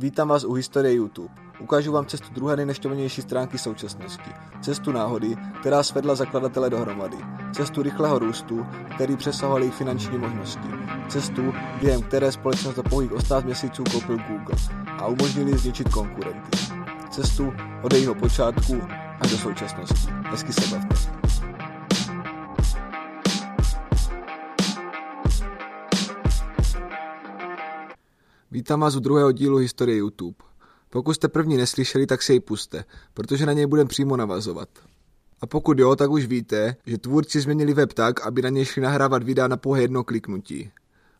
Vítám vás u historie YouTube. Ukážu vám cestu druhé nejnešťovanější stránky současnosti. Cestu náhody, která svedla zakladatele dohromady. Cestu rychlého růstu, který přesahoval jejich finanční možnosti. Cestu, během které společnost za pouhých 18 měsíců koupil Google a umožnili zničit konkurenty. Cestu od jejího počátku až do současnosti. Hezky se bavte. Vítám vás u druhého dílu historie YouTube. Pokud jste první neslyšeli, tak si jej puste, protože na něj budeme přímo navazovat. A pokud jo, tak už víte, že tvůrci změnili web tak, aby na něj šli nahrávat videa na pouhé jedno kliknutí.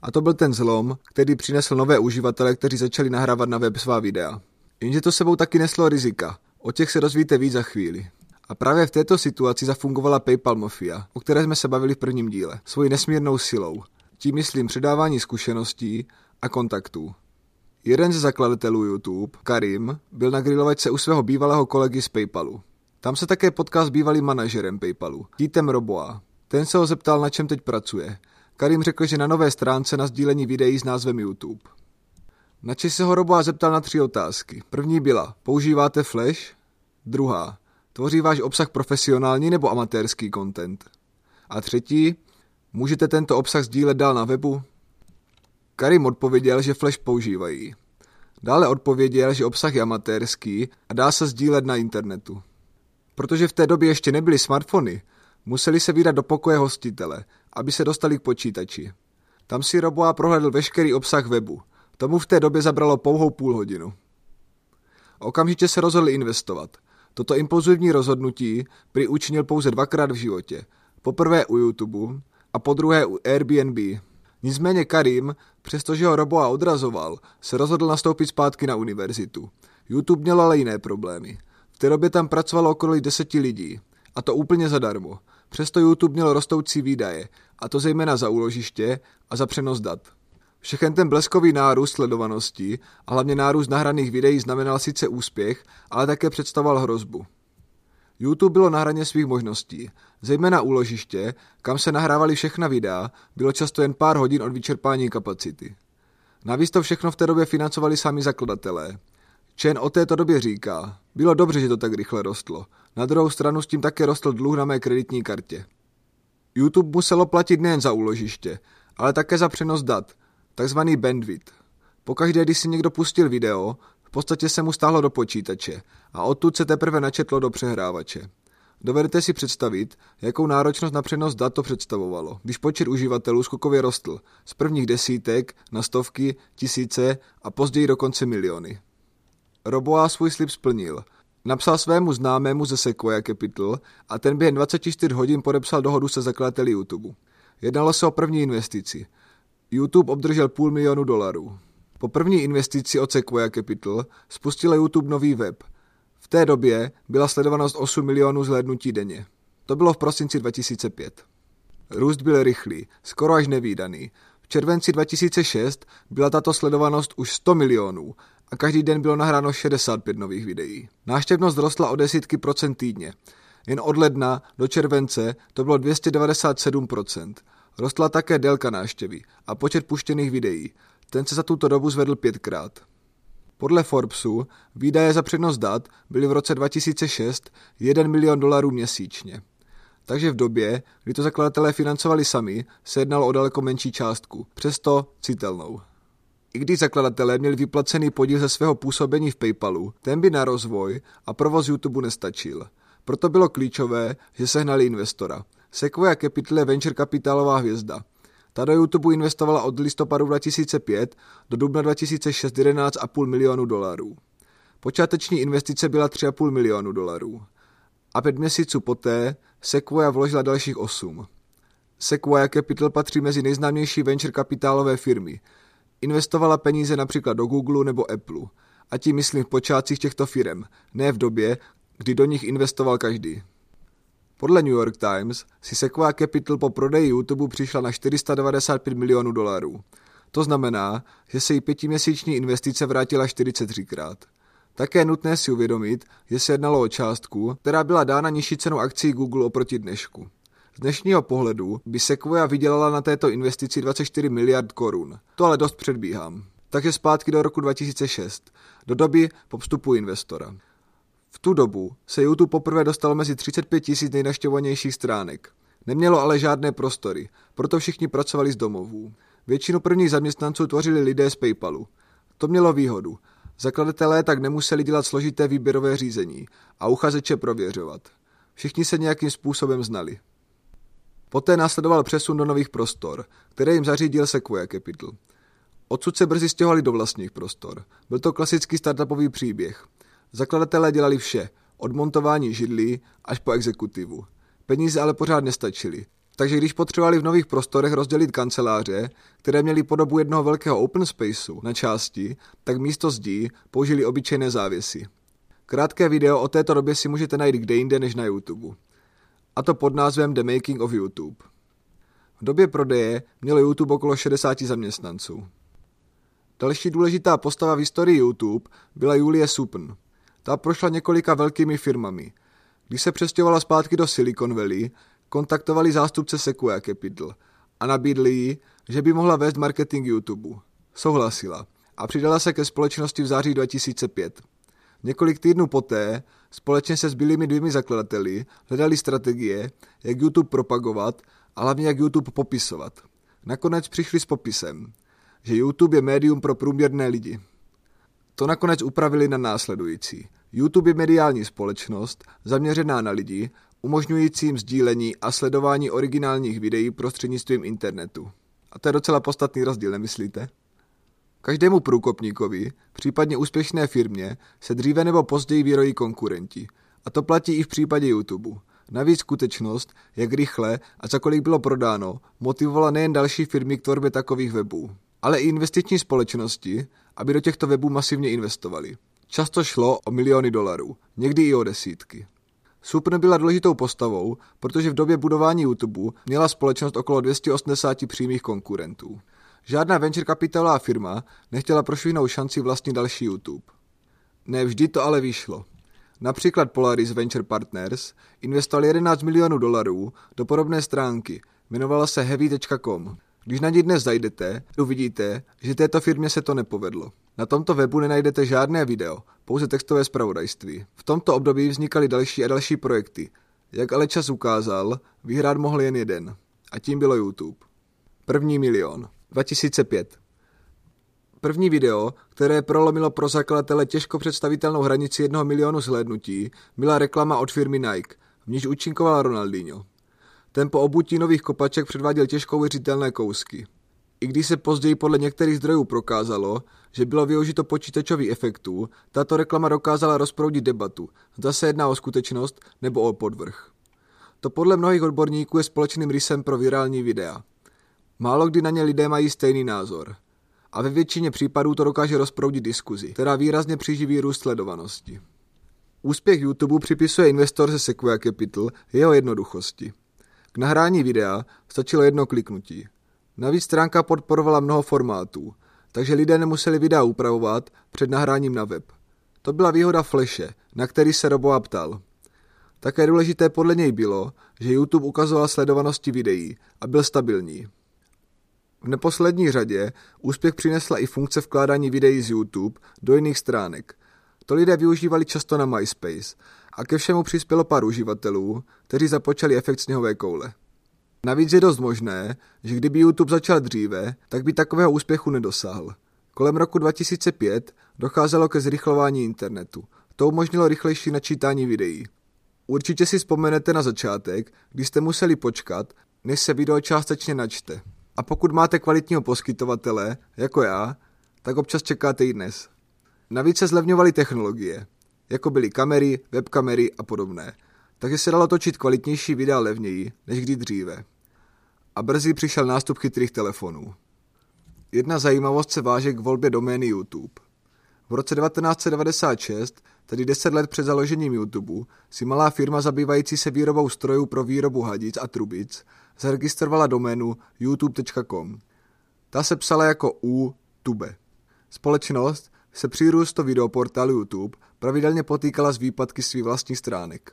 A to byl ten zlom, který přinesl nové uživatele, kteří začali nahrávat na web svá videa. Jenže to sebou taky neslo rizika. O těch se dozvíte víc za chvíli. A právě v této situaci zafungovala PayPal Mafia, o které jsme se bavili v prvním díle, svojí nesmírnou silou. Tím myslím předávání zkušeností a kontaktů. Jeden ze zakladatelů YouTube, Karim, byl na grilovačce u svého bývalého kolegy z PayPalu. Tam se také potkal s bývalým manažerem PayPalu, Dítem Roboa. Ten se ho zeptal, na čem teď pracuje. Karim řekl, že na nové stránce na sdílení videí s názvem YouTube. Nači se ho Roboa zeptal na tři otázky. První byla, používáte Flash? Druhá, tvoří váš obsah profesionální nebo amatérský content? A třetí, můžete tento obsah sdílet dál na webu? Karim odpověděl, že Flash používají. Dále odpověděl, že obsah je amatérský a dá se sdílet na internetu. Protože v té době ještě nebyly smartfony, museli se vydat do pokoje hostitele, aby se dostali k počítači. Tam si Roboa prohlédl veškerý obsah webu. Tomu v té době zabralo pouhou půl hodinu. Okamžitě se rozhodli investovat. Toto impulzivní rozhodnutí prý pouze dvakrát v životě. Poprvé u YouTube a po druhé u Airbnb. Nicméně Karim, přestože ho Roboa odrazoval, se rozhodl nastoupit zpátky na univerzitu. YouTube měl ale jiné problémy. V té době tam pracovalo okolo deseti lidí. A to úplně zadarmo. Přesto YouTube měl rostoucí výdaje, a to zejména za úložiště a za přenos dat. Všechen ten bleskový nárůst sledovanosti a hlavně nárůst nahraných videí znamenal sice úspěch, ale také představoval hrozbu. YouTube bylo na hraně svých možností. Zejména úložiště, kam se nahrávaly všechna videa, bylo často jen pár hodin od vyčerpání kapacity. Navíc to všechno v té době financovali sami zakladatelé. Chen o této době říká, bylo dobře, že to tak rychle rostlo. Na druhou stranu s tím také rostl dluh na mé kreditní kartě. YouTube muselo platit nejen za úložiště, ale také za přenos dat, takzvaný bandwidth. Pokaždé, když si někdo pustil video, v podstatě se mu stáhlo do počítače a odtud se teprve načetlo do přehrávače. Dovedete si představit, jakou náročnost na přenos dat to představovalo, když počet uživatelů skokově rostl z prvních desítek na stovky, tisíce a později dokonce miliony. Roboa svůj slib splnil. Napsal svému známému ze Sequoia Capital a ten během 24 hodin podepsal dohodu se zakladateli YouTube. Jednalo se o první investici. YouTube obdržel půl milionu dolarů. Po první investici od Sequoia Capital spustila YouTube nový web. V té době byla sledovanost 8 milionů zhlédnutí denně. To bylo v prosinci 2005. Růst byl rychlý, skoro až nevýdaný. V červenci 2006 byla tato sledovanost už 100 milionů a každý den bylo nahráno 65 nových videí. Náštěvnost rostla o desítky procent týdně. Jen od ledna do července to bylo 297%. Rostla také délka náštěvy a počet puštěných videí. Ten se za tuto dobu zvedl pětkrát. Podle Forbesu výdaje za přenos dat byly v roce 2006 1 milion dolarů měsíčně. Takže v době, kdy to zakladatelé financovali sami, se jednalo o daleko menší částku, přesto citelnou. I když zakladatelé měli vyplacený podíl ze svého působení v PayPalu, ten by na rozvoj a provoz YouTube nestačil. Proto bylo klíčové, že sehnali investora. Sequoia Capital je venture kapitálová hvězda. Ta do YouTube investovala od listopadu 2005 do dubna 2006 11,5 milionu dolarů. Počáteční investice byla 3,5 milionu dolarů. A pět měsíců poté Sequoia vložila dalších 8. Sequoia Capital patří mezi nejznámější venture kapitálové firmy. Investovala peníze například do Google nebo Apple. A tím myslím v počátcích těchto firm, ne v době, kdy do nich investoval každý. Podle New York Times si Sequoia Capital po prodeji YouTube přišla na 495 milionů dolarů. To znamená, že se jí pětiměsíční investice vrátila 43krát. Také nutné si uvědomit, že se jednalo o částku, která byla dána nižší cenou akcí Google oproti dnešku. Z dnešního pohledu by Sequoia vydělala na této investici 24 miliard korun. To ale dost předbíhám. Takže zpátky do roku 2006, do doby po vstupu investora. V tu dobu se YouTube poprvé dostal mezi 35 tisíc nejnaštěvovanějších stránek. Nemělo ale žádné prostory, proto všichni pracovali z domovů. Většinu prvních zaměstnanců tvořili lidé z PayPalu. To mělo výhodu. Zakladatelé tak nemuseli dělat složité výběrové řízení a uchazeče prověřovat. Všichni se nějakým způsobem znali. Poté následoval přesun do nových prostor, které jim zařídil Sequoia Capital. Odsud se brzy stěhovali do vlastních prostor. Byl to klasický startupový příběh. Zakladatelé dělali vše, od montování židlí až po exekutivu. Peníze ale pořád nestačily. Takže když potřebovali v nových prostorech rozdělit kanceláře, které měly podobu jednoho velkého open spaceu na části, tak místo zdí použili obyčejné závěsy. Krátké video o této době si můžete najít kde jinde než na YouTube. A to pod názvem The Making of YouTube. V době prodeje mělo YouTube okolo 60 zaměstnanců. Další důležitá postava v historii YouTube byla Julie Supn. Ta prošla několika velkými firmami. Když se přestěhovala zpátky do Silicon Valley, kontaktovali zástupce Sequoia Capital a nabídli jí, že by mohla vést marketing YouTube. Souhlasila a přidala se ke společnosti v září 2005. Několik týdnů poté společně se zbylými dvěmi zakladateli hledali strategie, jak YouTube propagovat a hlavně jak YouTube popisovat. Nakonec přišli s popisem, že YouTube je médium pro průměrné lidi. To nakonec upravili na následující. YouTube je mediální společnost zaměřená na lidi, umožňujícím sdílení a sledování originálních videí prostřednictvím internetu. A to je docela podstatný rozdíl, nemyslíte? Každému průkopníkovi, případně úspěšné firmě, se dříve nebo později vyrojí konkurenti. A to platí i v případě YouTube. Navíc skutečnost, jak rychle a za kolik bylo prodáno, motivovala nejen další firmy k tvorbě takových webů, ale i investiční společnosti, aby do těchto webů masivně investovali. Často šlo o miliony dolarů, někdy i o desítky. Supr byla důležitou postavou, protože v době budování YouTube měla společnost okolo 280 přímých konkurentů. Žádná venture kapitálová firma nechtěla prošvihnout šanci vlastnit další YouTube. Ne vždy to ale vyšlo. Například Polaris Venture Partners investovali 11 milionů dolarů do podobné stránky, jmenovala se heavy.com. Když na ní dnes zajdete, uvidíte, že této firmě se to nepovedlo. Na tomto webu nenajdete žádné video, pouze textové zpravodajství. V tomto období vznikaly další a další projekty. Jak ale čas ukázal, vyhrát mohl jen jeden. A tím bylo YouTube. První milion. 2005. První video, které prolomilo pro zakladatele těžko představitelnou hranici jednoho milionu zhlédnutí, byla reklama od firmy Nike, v níž účinkoval Ronaldinho. Ten po obutí nových kopaček předváděl těžko uvěřitelné kousky. I když se později podle některých zdrojů prokázalo, že bylo využito počítačových efektů, tato reklama dokázala rozproudit debatu, zda se jedná o skutečnost nebo o podvrh. To podle mnohých odborníků je společným rysem pro virální videa. Málo kdy na ně lidé mají stejný názor. A ve většině případů to dokáže rozproudit diskuzi, která výrazně přiživí růst sledovanosti. Úspěch YouTube připisuje investor ze Sequoia Capital jeho jednoduchosti. K nahrání videa stačilo jedno kliknutí. Navíc stránka podporovala mnoho formátů, takže lidé nemuseli videa upravovat před nahráním na web. To byla výhoda Flashe, na který se Roboa ptal. Také důležité podle něj bylo, že YouTube ukazoval sledovanosti videí a byl stabilní. V neposlední řadě úspěch přinesla i funkce vkládání videí z YouTube do jiných stránek. To lidé využívali často na MySpace a ke všemu přispělo pár uživatelů, kteří započali efekt sněhové koule. Navíc je dost možné, že kdyby YouTube začal dříve, tak by takového úspěchu nedosáhl. Kolem roku 2005 docházelo ke zrychlování internetu. To umožnilo rychlejší načítání videí. Určitě si vzpomenete na začátek, kdy jste museli počkat, než se video částečně načte. A pokud máte kvalitního poskytovatele, jako já, tak občas čekáte i dnes. Navíc se zlevňovaly technologie, jako byly kamery, webkamery a podobné, takže se dalo točit kvalitnější videa levněji než kdy dříve. A brzy přišel nástup chytrých telefonů. Jedna zajímavost se váže k volbě domény YouTube. V roce 1996, tedy 10 let před založením YouTube, si malá firma zabývající se výrobou strojů pro výrobu hadic a trubic zaregistrovala doménu youtube.com. Ta se psala jako U-tube. Společnost se při růstu videoportálu YouTube pravidelně potýkala s výpadky svých vlastních stránek.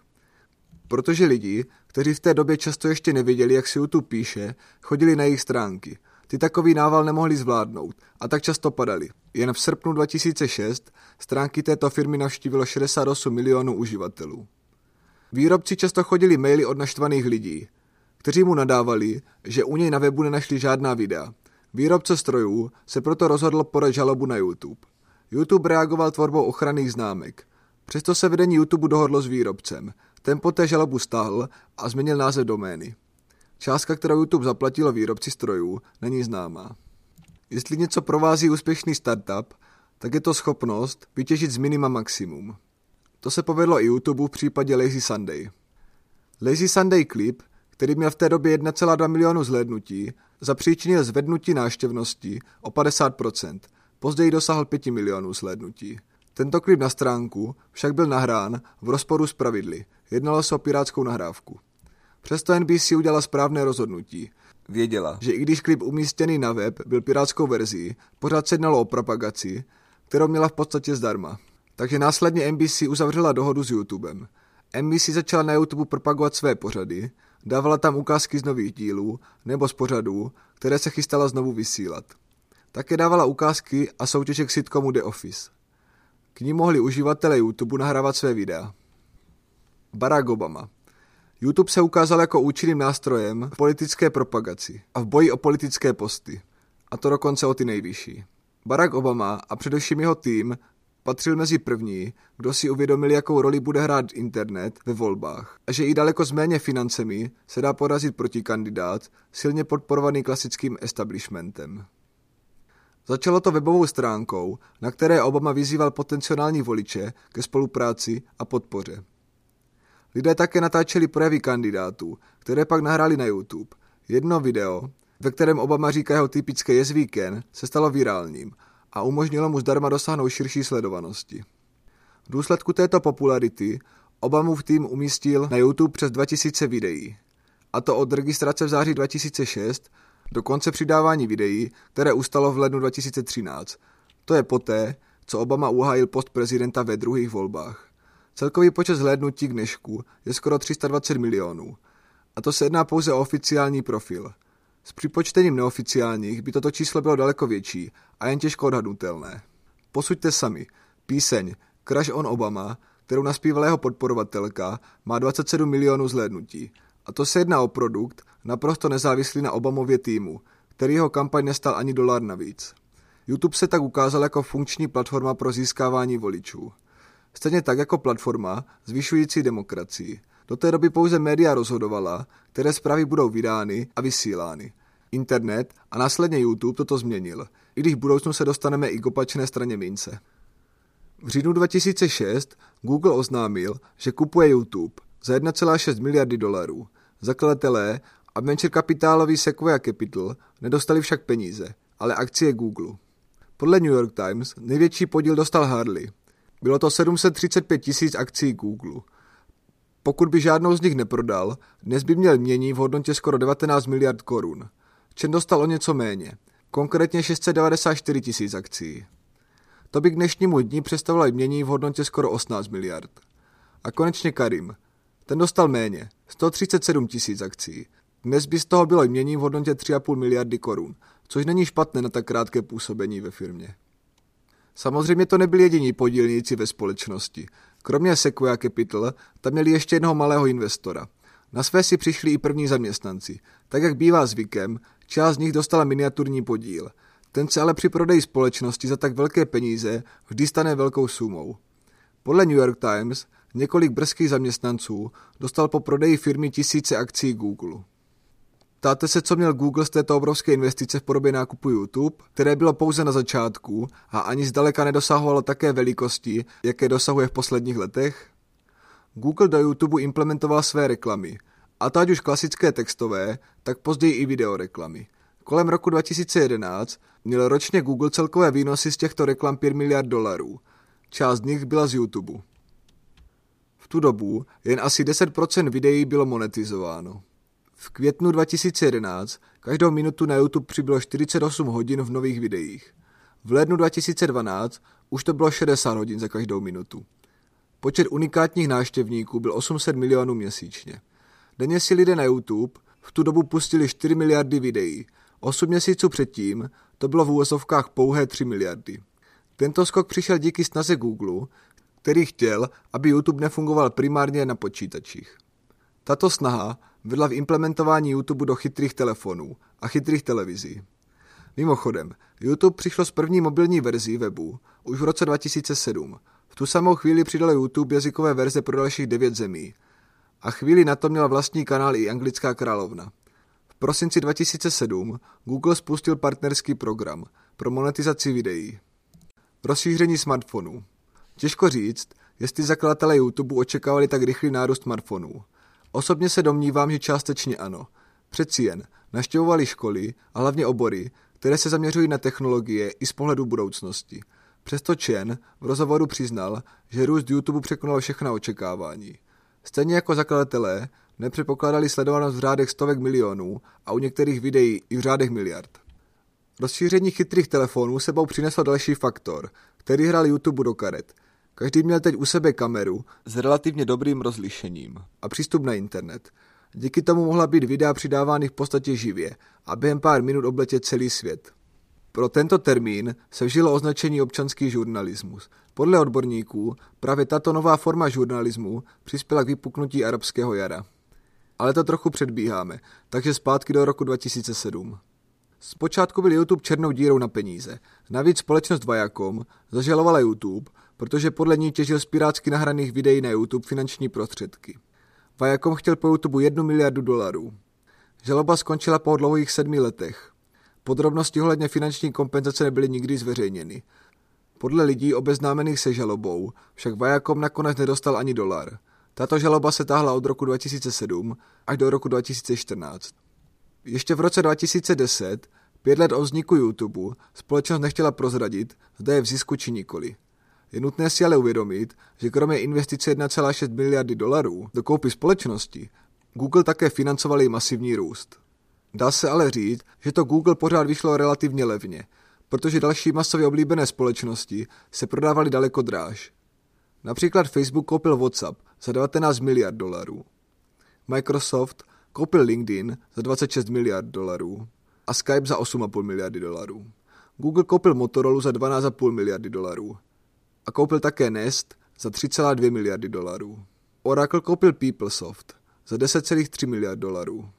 Protože lidi, kteří v té době často ještě nevěděli, jak si YouTube píše, chodili na jejich stránky, ty takový nával nemohli zvládnout a tak často padali. Jen v srpnu 2006 stránky této firmy navštívilo 68 milionů uživatelů. Výrobci často chodili maily od naštvaných lidí, kteří mu nadávali, že u něj na webu nenašli žádná videa. Výrobce strojů se proto rozhodl podat žalobu na YouTube. YouTube reagoval tvorbou ochranných známek. Přesto se vedení YouTube dohodlo s výrobcem. Ten poté žalobu stáhl a změnil název domény. Částka, kterou YouTube zaplatilo výrobci strojů, není známá. Jestli něco provází úspěšný startup, tak je to schopnost vytěžit z minima maximum. To se povedlo i YouTube v případě Lazy Sunday. Lazy Sunday klip, který měl v té době 1,2 milionu zhlédnutí, zapříčinil zvednutí náštěvnosti o 50%, později dosáhl 5 milionů zhlédnutí. Tento klip na stránku však byl nahrán v rozporu s pravidly. Jednalo se o pirátskou nahrávku. Přesto NBC udělala správné rozhodnutí. Věděla, že i když klip umístěný na web byl pirátskou verzí, pořád se jednalo o propagaci, kterou měla v podstatě zdarma. Takže následně NBC uzavřela dohodu s YouTubem. NBC začala na YouTube propagovat své pořady, dávala tam ukázky z nových dílů nebo z pořadů, které se chystala znovu vysílat. Také dávala ukázky a soutěže k sitcomu The Office. K ní mohli uživatelé YouTube nahrávat své videa. Barack Obama YouTube se ukázal jako účinným nástrojem v politické propagaci a v boji o politické posty. A to dokonce o ty nejvyšší. Barack Obama a především jeho tým patřil mezi první, kdo si uvědomil, jakou roli bude hrát internet ve volbách a že i daleko s méně financemi se dá porazit proti kandidát silně podporovaný klasickým establishmentem. Začalo to webovou stránkou, na které Obama vyzýval potenciální voliče ke spolupráci a podpoře. Lidé také natáčeli projevy kandidátů, které pak nahráli na YouTube. Jedno video, ve kterém Obama říká jeho typické jezvíken, se stalo virálním a umožnilo mu zdarma dosáhnout širší sledovanosti. V důsledku této popularity Obamův tým umístil na YouTube přes 2000 videí. A to od registrace v září 2006 do konce přidávání videí, které ustalo v lednu 2013. To je poté, co Obama uhájil post prezidenta ve druhých volbách. Celkový počet zhlédnutí k dnešku je skoro 320 milionů. A to se jedná pouze o oficiální profil. S připočtením neoficiálních by toto číslo bylo daleko větší a jen těžko odhadnutelné. Posuďte sami. Píseň Crash on Obama, kterou naspívala jeho podporovatelka, má 27 milionů zhlédnutí. A to se jedná o produkt naprosto nezávislý na Obamově týmu, který jeho kampaň nestal ani dolar navíc. YouTube se tak ukázal jako funkční platforma pro získávání voličů. Stejně tak jako platforma zvyšující demokracii. Do té doby pouze média rozhodovala, které zprávy budou vydány a vysílány. Internet a následně YouTube toto změnil, i když v budoucnu se dostaneme i k opačné straně mince. V říjnu 2006 Google oznámil, že kupuje YouTube za 1,6 miliardy dolarů. Zakladatelé a venture kapitálový Sequoia Capital nedostali však peníze, ale akcie Google. Podle New York Times největší podíl dostal Harley, bylo to 735 tisíc akcí Google. Pokud by žádnou z nich neprodal, dnes by měl mění v hodnotě skoro 19 miliard korun. Chen dostal o něco méně, konkrétně 694 tisíc akcí. To by k dnešnímu dní představovalo mění v hodnotě skoro 18 miliard. A konečně Karim. Ten dostal méně, 137 tisíc akcí. Dnes by z toho bylo mění v hodnotě 3,5 miliardy korun, což není špatné na tak krátké působení ve firmě. Samozřejmě to nebyli jediní podílníci ve společnosti. Kromě Sequoia Capital tam měli ještě jednoho malého investora. Na své si přišli i první zaměstnanci. Tak jak bývá zvykem, část z nich dostala miniaturní podíl. Ten se ale při prodeji společnosti za tak velké peníze vždy stane velkou sumou. Podle New York Times několik brzkých zaměstnanců dostal po prodeji firmy tisíce akcí Google. Ptáte se, co měl Google z této obrovské investice v podobě nákupu YouTube, které bylo pouze na začátku a ani zdaleka nedosahovalo také velikosti, jaké dosahuje v posledních letech? Google do YouTube implementoval své reklamy, a to ať už klasické textové, tak později i videoreklamy. Kolem roku 2011 měl ročně Google celkové výnosy z těchto reklam 5 miliard dolarů. Část z nich byla z YouTube. V tu dobu jen asi 10% videí bylo monetizováno. V květnu 2011 každou minutu na YouTube přibylo 48 hodin v nových videích. V lednu 2012 už to bylo 60 hodin za každou minutu. Počet unikátních návštěvníků byl 800 milionů měsíčně. Denně si lidé na YouTube v tu dobu pustili 4 miliardy videí. Osm měsíců předtím to bylo v úvozovkách pouhé 3 miliardy. Tento skok přišel díky snaze Google, který chtěl, aby YouTube nefungoval primárně na počítačích. Tato snaha vedla v implementování YouTube do chytrých telefonů a chytrých televizí. Mimochodem, YouTube přišlo s první mobilní verzí webu už v roce 2007. V tu samou chvíli přidal YouTube jazykové verze pro dalších devět zemí. A chvíli na to měla vlastní kanál i anglická královna. V prosinci 2007 Google spustil partnerský program pro monetizaci videí. Rozšíření smartfonů. Těžko říct, jestli zakladatelé YouTube očekávali tak rychlý nárůst smartfonů. Osobně se domnívám, že částečně ano. Přeci jen naštěvovali školy a hlavně obory, které se zaměřují na technologie i z pohledu budoucnosti. Přesto Chen v rozhovoru přiznal, že růst YouTube překonal všechna očekávání. Stejně jako zakladatelé nepředpokládali sledovanost v řádech stovek milionů a u některých videí i v řádech miliard. Rozšíření chytrých telefonů sebou přineslo další faktor, který hrál YouTube do karet. Každý měl teď u sebe kameru s relativně dobrým rozlišením a přístup na internet. Díky tomu mohla být videa přidávány v podstatě živě a během pár minut obletět celý svět. Pro tento termín se vžilo označení občanský žurnalismus. Podle odborníků právě tato nová forma žurnalismu přispěla k vypuknutí arabského jara. Ale to trochu předbíháme, takže zpátky do roku 2007. Zpočátku byl YouTube černou dírou na peníze. Navíc společnost Viacom zažalovala YouTube, protože podle ní těžil z pirátsky nahraných videí na YouTube finanční prostředky. Viacom chtěl po YouTube jednu miliardu dolarů. Žaloba skončila po dlouhých sedmi letech. Podrobnosti ohledně finanční kompenzace nebyly nikdy zveřejněny. Podle lidí obeznámených se žalobou však Viacom nakonec nedostal ani dolar. Tato žaloba se táhla od roku 2007 až do roku 2014. Ještě v roce 2010, pět let od vzniku YouTube, společnost nechtěla prozradit, zda je v zisku či nikoli. Je nutné si ale uvědomit, že kromě investice 1,6 miliardy dolarů do koupy společnosti, Google také financovali masivní růst. Dá se ale říct, že to Google pořád vyšlo relativně levně, protože další masově oblíbené společnosti se prodávaly daleko dráž. Například Facebook koupil WhatsApp za 19 miliard dolarů. Microsoft koupil LinkedIn za 26 miliard dolarů a Skype za 8,5 miliardy dolarů. Google koupil Motorola za 12,5 miliardy dolarů a koupil také Nest za 3,2 miliardy dolarů. Oracle koupil PeopleSoft za 10,3 miliard dolarů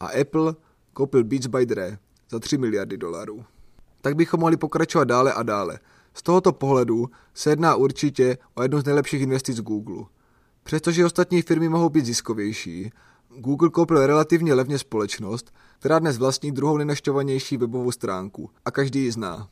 a Apple koupil Beats by Dre za 3 miliardy dolarů. Tak bychom mohli pokračovat dále a dále. Z tohoto pohledu se jedná určitě o jednu z nejlepších investic Google. Přestože ostatní firmy mohou být ziskovější, Google koupil relativně levně společnost, která dnes vlastní druhou nejnašťovanější webovou stránku a každý ji zná.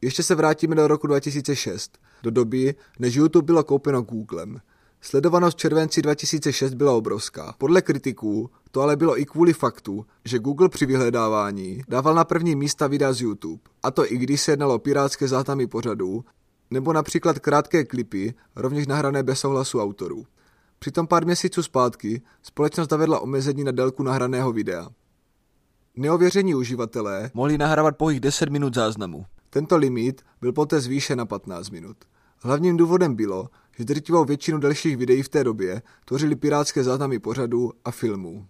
Ještě se vrátíme do roku 2006, do doby, než YouTube bylo koupeno Googlem. Sledovanost v červenci 2006 byla obrovská. Podle kritiků to ale bylo i kvůli faktu, že Google při vyhledávání dával na první místa videa z YouTube. A to i když se jednalo o pirátské záznamy pořadů, nebo například krátké klipy, rovněž nahrané bez souhlasu autorů. Přitom pár měsíců zpátky společnost zavedla omezení na délku nahraného videa. Neověření uživatelé mohli nahrávat pouhých 10 minut záznamu. Tento limit byl poté zvýšen na 15 minut. Hlavním důvodem bylo, že drtivou většinu dalších videí v té době tvořili pirátské záznamy pořadů a filmů.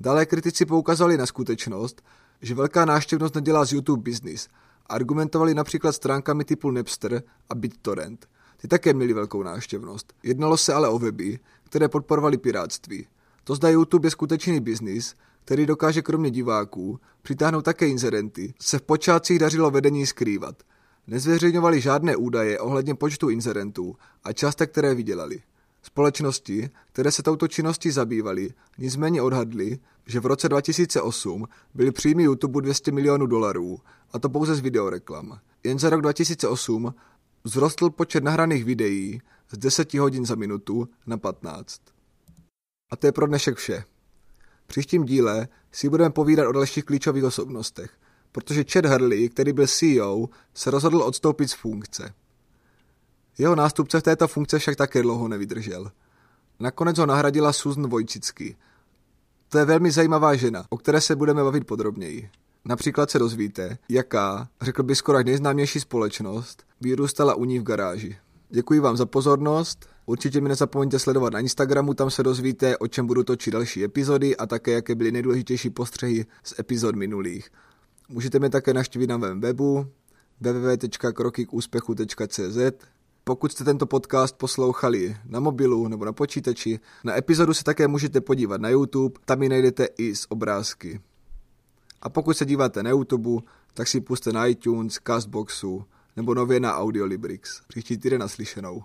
Dále kritici poukazovali na skutečnost, že velká náštěvnost nedělá z YouTube business argumentovali například stránkami typu Napster a BitTorrent. Ty také měly velkou náštěvnost. Jednalo se ale o weby, které podporovaly piráctví. To zda YouTube je skutečný biznis, který dokáže kromě diváků přitáhnout také inzerenty, se v počátcích dařilo vedení skrývat. Nezveřejňovali žádné údaje ohledně počtu inzerentů a částek, které vydělali. Společnosti, které se touto činností zabývaly, nicméně odhadly, že v roce 2008 byly příjmy YouTube 200 milionů dolarů, a to pouze z videoreklam. Jen za rok 2008 vzrostl počet nahraných videí z 10 hodin za minutu na 15. A to je pro dnešek vše. V příštím díle si budeme povídat o dalších klíčových osobnostech, protože Chad Hurley, který byl CEO, se rozhodl odstoupit z funkce. Jeho nástupce v této funkce však také dlouho nevydržel. Nakonec ho nahradila Susan Vojčicky. To je velmi zajímavá žena, o které se budeme bavit podrobněji. Například se dozvíte, jaká, řekl by skoro nejznámější společnost, vyrůstala u ní v garáži. Děkuji vám za pozornost. Určitě mi nezapomeňte sledovat na Instagramu, tam se dozvíte, o čem budu točit další epizody a také, jaké byly nejdůležitější postřehy z epizod minulých. Můžete mě také naštívit na mém webu www.krokykúspechu.cz pokud jste tento podcast poslouchali na mobilu nebo na počítači, na epizodu se také můžete podívat na YouTube, tam ji najdete i z obrázky. A pokud se díváte na YouTube, tak si puste na iTunes, Castboxu nebo nově na Audiolibrix. Příští týden naslyšenou.